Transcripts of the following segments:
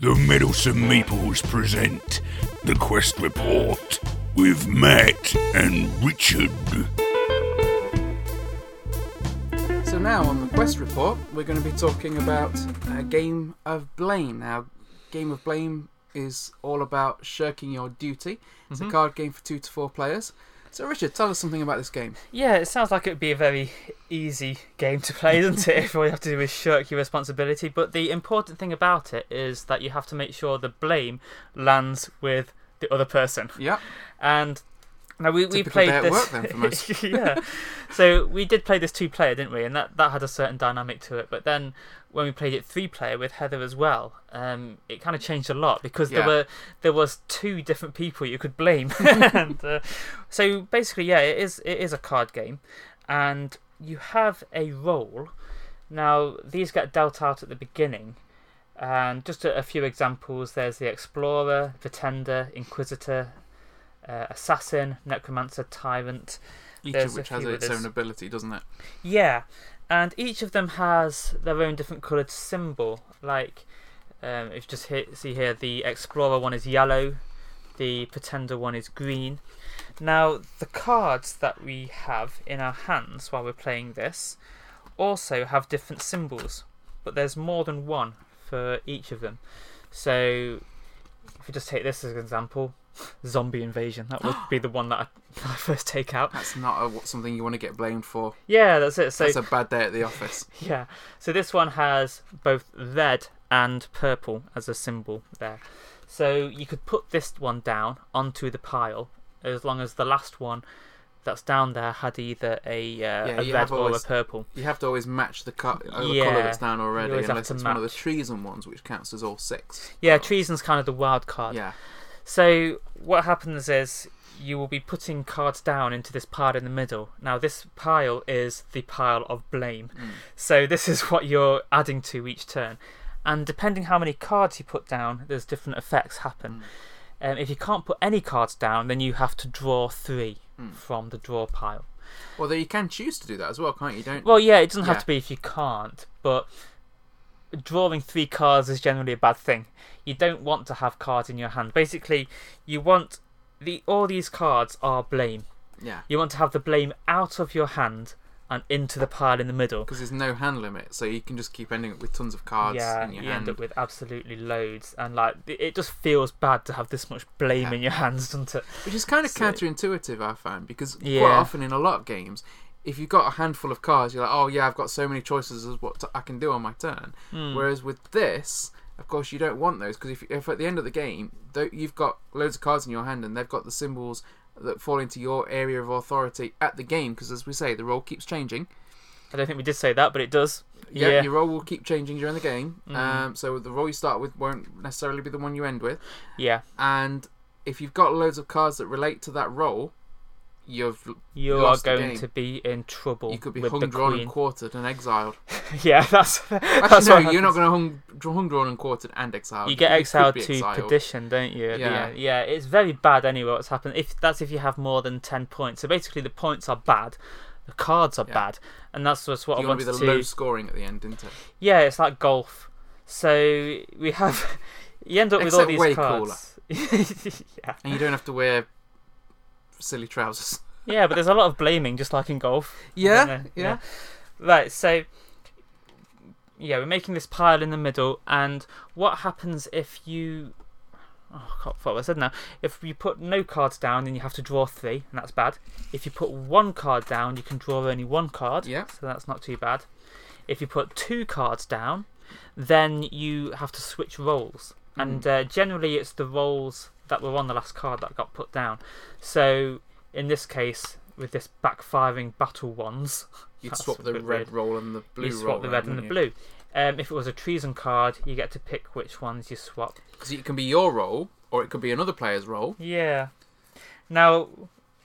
The Meddlesome Meeples present the Quest Report with Matt and Richard. So now on the quest report, we're going to be talking about a game of blame. Now, game of blame is all about shirking your duty. It's a mm-hmm. card game for two to four players. So Richard, tell us something about this game. Yeah, it sounds like it would be a very easy game to play, doesn't it? if all you have to do is shirk your responsibility. But the important thing about it is that you have to make sure the blame lands with the other person. Yeah, And now we, we played this. work then for most. yeah. So we did play this two player, didn't we? And that, that had a certain dynamic to it. But then when we played it three player with Heather as well, um, it kind of changed a lot because Yeah. there were there was two different people you could blame. and, uh, so basically, yeah, it is it is a card game, and you have a role. Now these get dealt out at the beginning. And just a, a few examples there's the Explorer, Pretender, Inquisitor, uh, Assassin, Necromancer, Tyrant. each There's of which has its others. own ability, doesn't it? Yeah, and each of them has their own different coloured symbol. Like, um, if you just hit, see here, the Explorer one is yellow, the Pretender one is green. Now, the cards that we have in our hands while we're playing this also have different symbols, but there's more than one for each of them. So, if we just take this as an example, zombie invasion, that would be the one that I, I first take out. That's not a, something you want to get blamed for. Yeah, that's it. So That's a bad day at the office. Yeah. So this one has both red and purple as a symbol there. So you could put this one down onto the pile as long as the last one that's down there had either a, uh, a red or always- a purple. You have to always match the, co- uh, the Yeah, colour that's down already, unless it's one of the treason ones, which counts as all six. Yeah, treason's kind of the wild card. Yeah, So what happens is you will be putting cards down into this pile in the middle. Now this pile is the pile of blame. Mm. So this is what you're adding to each turn. And depending how many cards you put down, there's different effects happen. Um, if you can't put any cards down, then you have to draw three Mm. from the draw pile. Although you can choose to do that as well, can't you? Don't. Well, yeah, it doesn't have to be if you can't, but drawing three cards is generally a bad thing. You don't want to have cards in your hand. Basically, you want the all these cards are blame. yeah, You want to have the blame out of your hand and into the pile in the middle. because there's no hand limit, so you can just keep ending up with tons of cards yeah, in your you hand. end up with absolutely loads, and like it it just feels bad to have this much blame Yeah. in your hands, doesn't it? Which is kind of So- counterintuitive, I find, because Yeah. quite often in a lot of games, if you've got a handful of cards, you're like, oh yeah, I've got so many choices as what I can do on my turn. Hmm. Whereas with this, of course, you don't want those because if, if at the end of the game, you've got loads of cards in your hand and they've got the symbols that fall into your area of authority at the game, because as we say, the role keeps changing. I don't think we did say that, but it does. Yeah, Yeah, your role will keep changing during the game. Mm. Um, so the role you start with won't necessarily be the one you end with. yeah. And if you've got loads of cards that relate to that role, you've You are going to be in trouble you could be hung, drawn, queen. and quartered and exiled. yeah, that's Actually, that's no, you're not going to hung, hung, drawn, and quartered and exiled. You get exiled be to exiled. perdition, don't you? Yeah. yeah. It's very bad anyway. What's happened? If that's if you have more than ten points. So basically, the points are bad, the cards are Yeah. bad, and that's just what You I want to be the low scoring at the end, didn't it? Yeah, it's like golf. So we have you end up with all these way cards. yeah, And you don't have to wear silly trousers. yeah, but there's a lot of blaming, just like in golf. I don't yeah. Right, so yeah, we're making this pile in the middle, and what happens if you? Oh, I can't what I said now. If you put no cards down, then you have to draw three, and that's bad. If you put one card down, you can draw only one card. Yeah. So that's not too bad. If you put two cards down, then you have to switch roles, and uh, generally it's the roles that were on the last card that got put down. So in this case, with this backfiring battle ones, You'd swap the red weird. role and the blue you swap the red and the blue. Um, if it was a treason card, you get to pick which ones you swap. Because it can be your role, or it could be another player's role. Yeah. Now,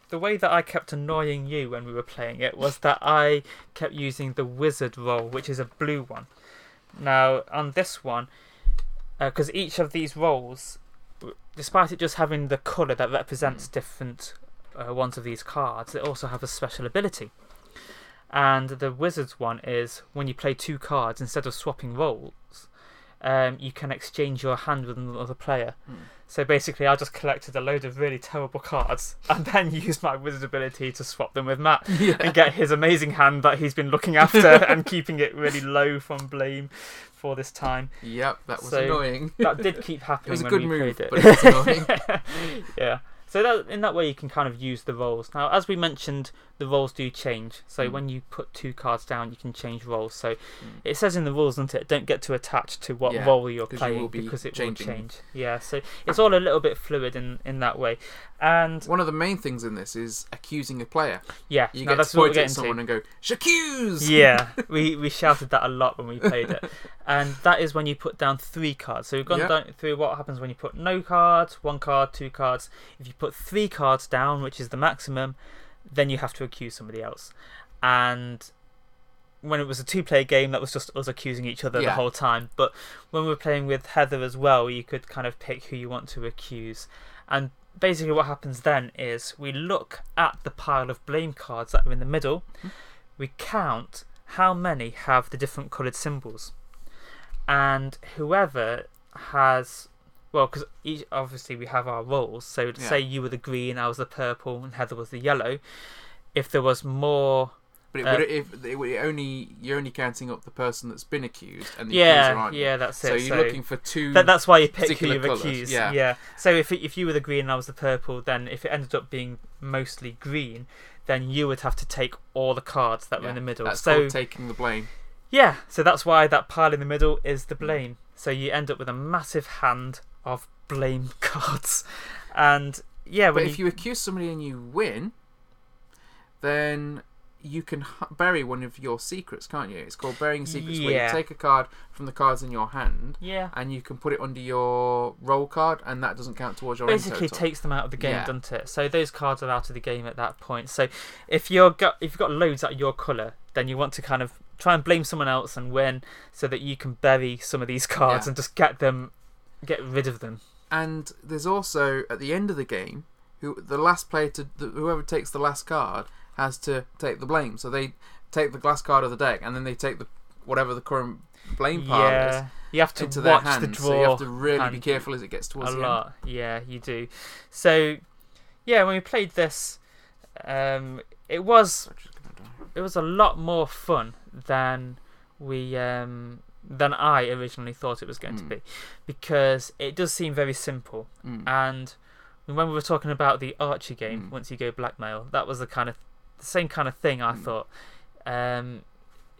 the way that I kept annoying you when we were playing it was that I kept using the wizard role, which is a blue one. Now, on this one, because each of these roles, w- despite it just having the colour that represents different uh, ones of these cards, they also have a special ability. And the wizard's one is when you play two cards, instead of swapping roles, um, you can exchange your hand with another player. Hmm. So basically, I just collected a load of really terrible cards and then used my wizard ability to swap them with Matt Yeah. and get his amazing hand that he's been looking after and keeping it really low from blame for this time. Yep, that was So- annoying. That did keep happening It was a when good move, it. but it was annoying. yeah. So that in that way you can kind of use the roles. Now, as we mentioned, the roles do change. So Mm. when you put two cards down, you can change roles. So Mm. it says in the rules, doesn't it? Don't get too attached to what Yeah, role you're playing will be because it changing. will change. Yeah. So it's all a little bit fluid in in that way. And One of the main things in this is accusing a player. yeah, You now get that's to what we're point at getting someone to. and go, "J'accuse!" yeah, we we shouted that a lot when we played it, and that is when you put down three cards. So we've gone Yeah. down through what happens when you put no cards, one card, two cards. If you put three cards down, which is the maximum, then you have to accuse somebody else. And when it was a two-player game, that was just us accusing each other the Yeah. whole time. But when we were playing with Heather as well, you could kind of pick who you want to accuse, and basically what happens then is we look at the pile of blame cards that are in the middle mm-hmm. we count how many have the different coloured symbols, and whoever has well, because obviously we have our roles. So Yeah. say you were the green, I was the purple, and Heather was the yellow. If there was more, But it Uh, would, if it would only you're only counting up the person that's been accused and the accuser, yeah, aren't you? yeah, that's it. So you're looking for two. That, that's why you pick who you've colours, accused. yeah. So if if you were the green and I was the purple, then if it ended up being mostly green, then you would have to take all the cards that were in the middle. That's so taking the blame. Yeah, so that's why that pile in the middle is the blame. So you end up with a massive hand of blame cards. And yeah, But if you accuse somebody and you win, then you can bury one of your secrets, can't you? It's called burying secrets, where you take a card from the cards in your hand yeah, and you can put it under your role card, and that doesn't count towards your basically total. takes them out of the game, Yeah. doesn't it? So those cards are out of the game at that point. So if you're got if you've got loads of your colour, then you want to kind of try and blame someone else and win, so that you can bury some of these cards Yeah. and just get them, get rid of them. And there's also at the end of the game, who the last player to the, whoever takes the last card has to take the blame. So they take the glass card of the deck, and then they take the whatever the current blame pile is yeah, you have to into watch their hand. the draw. so you have to really be careful as it gets towards a the lot. Yeah, you do. So, yeah, when we played this, um, it was end. Just gonna die. it was a lot more fun than we um, than I originally thought it was going to Mm. be, because it does seem very simple. Mm. And when we were talking about the Archie game, Mm. once you go blackmail, that was the kind of the same kind of thing. I Mm. thought. Um,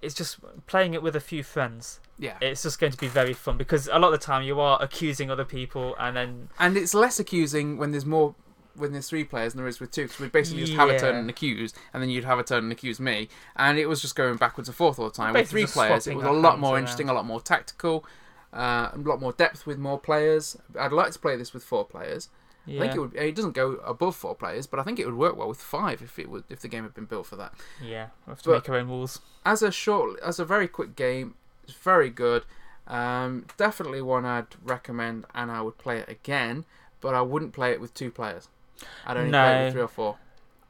it's just playing it with a few friends. yeah. It's just going to be very fun because a lot of the time you are accusing other people and then And it's less accusing when there's more when there's three players than there is with two because we basically just have a turn and accuse and then you'd have a turn and accuse me and it was just going backwards and forth all the time with three players it was a lot more around. interesting a lot more tactical uh, a lot more depth with more players I'd like to play this with four players yeah. I think it would it doesn't go above four players but I think it would work well with five if it would if the game had been built for that. Yeah, we have to But- make our own rules. as a short as a very quick game it's very good. Um, definitely one I'd recommend and I would play it again but I wouldn't play it with two players. I'd only play it with three or four.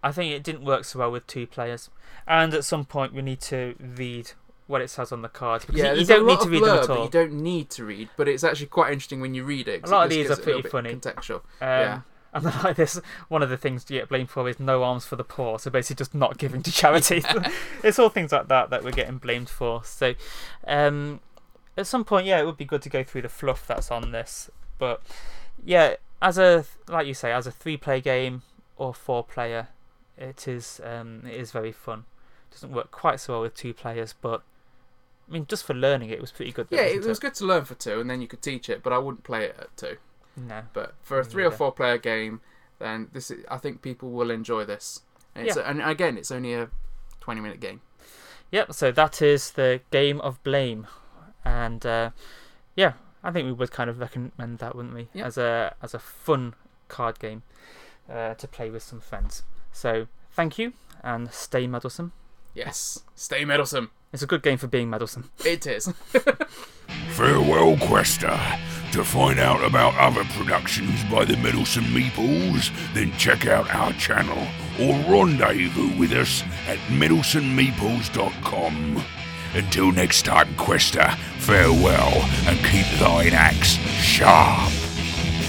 I think it didn't work so well with two players, and at some point we need to read what it says on the cards because yeah you, you don't need to read them at all. you don't need to read but it's actually quite interesting when you read it A lot it of these are it pretty funny. contextual Um, yeah. And then like this, one of the things you get blamed for is no alms for the poor. So basically, just not giving to charity. it's all things like that that we're getting blamed for. So, um, at some point, yeah, it would be good to go through the fluff that's on this. But yeah, as a like you say, as a three-player game or four-player, it is um, it is very fun. doesn't work quite so well with two players, but I mean, just for learning it, it was pretty good. though, yeah it was good to learn for two and then you could teach it but I wouldn't play it at two No. But for a three or four player game, then this is, I think people will enjoy this. And, it's Yeah. and again, it's only a twenty minute game. Yep, so that is the game of blame, and uh, yeah, I think we would kind of recommend that, wouldn't we? Yep. As a as a fun card game uh, to play with some friends. So thank you, and stay meddlesome. Yes, stay meddlesome. It's a good game for being meddlesome. It is. Farewell, Quester. To find out about other productions by the Meddlesome Meeples, then check out our channel or rendezvous with us at meddlesomemeeples.com. Until next time, Quester, farewell, and keep thine axe sharp.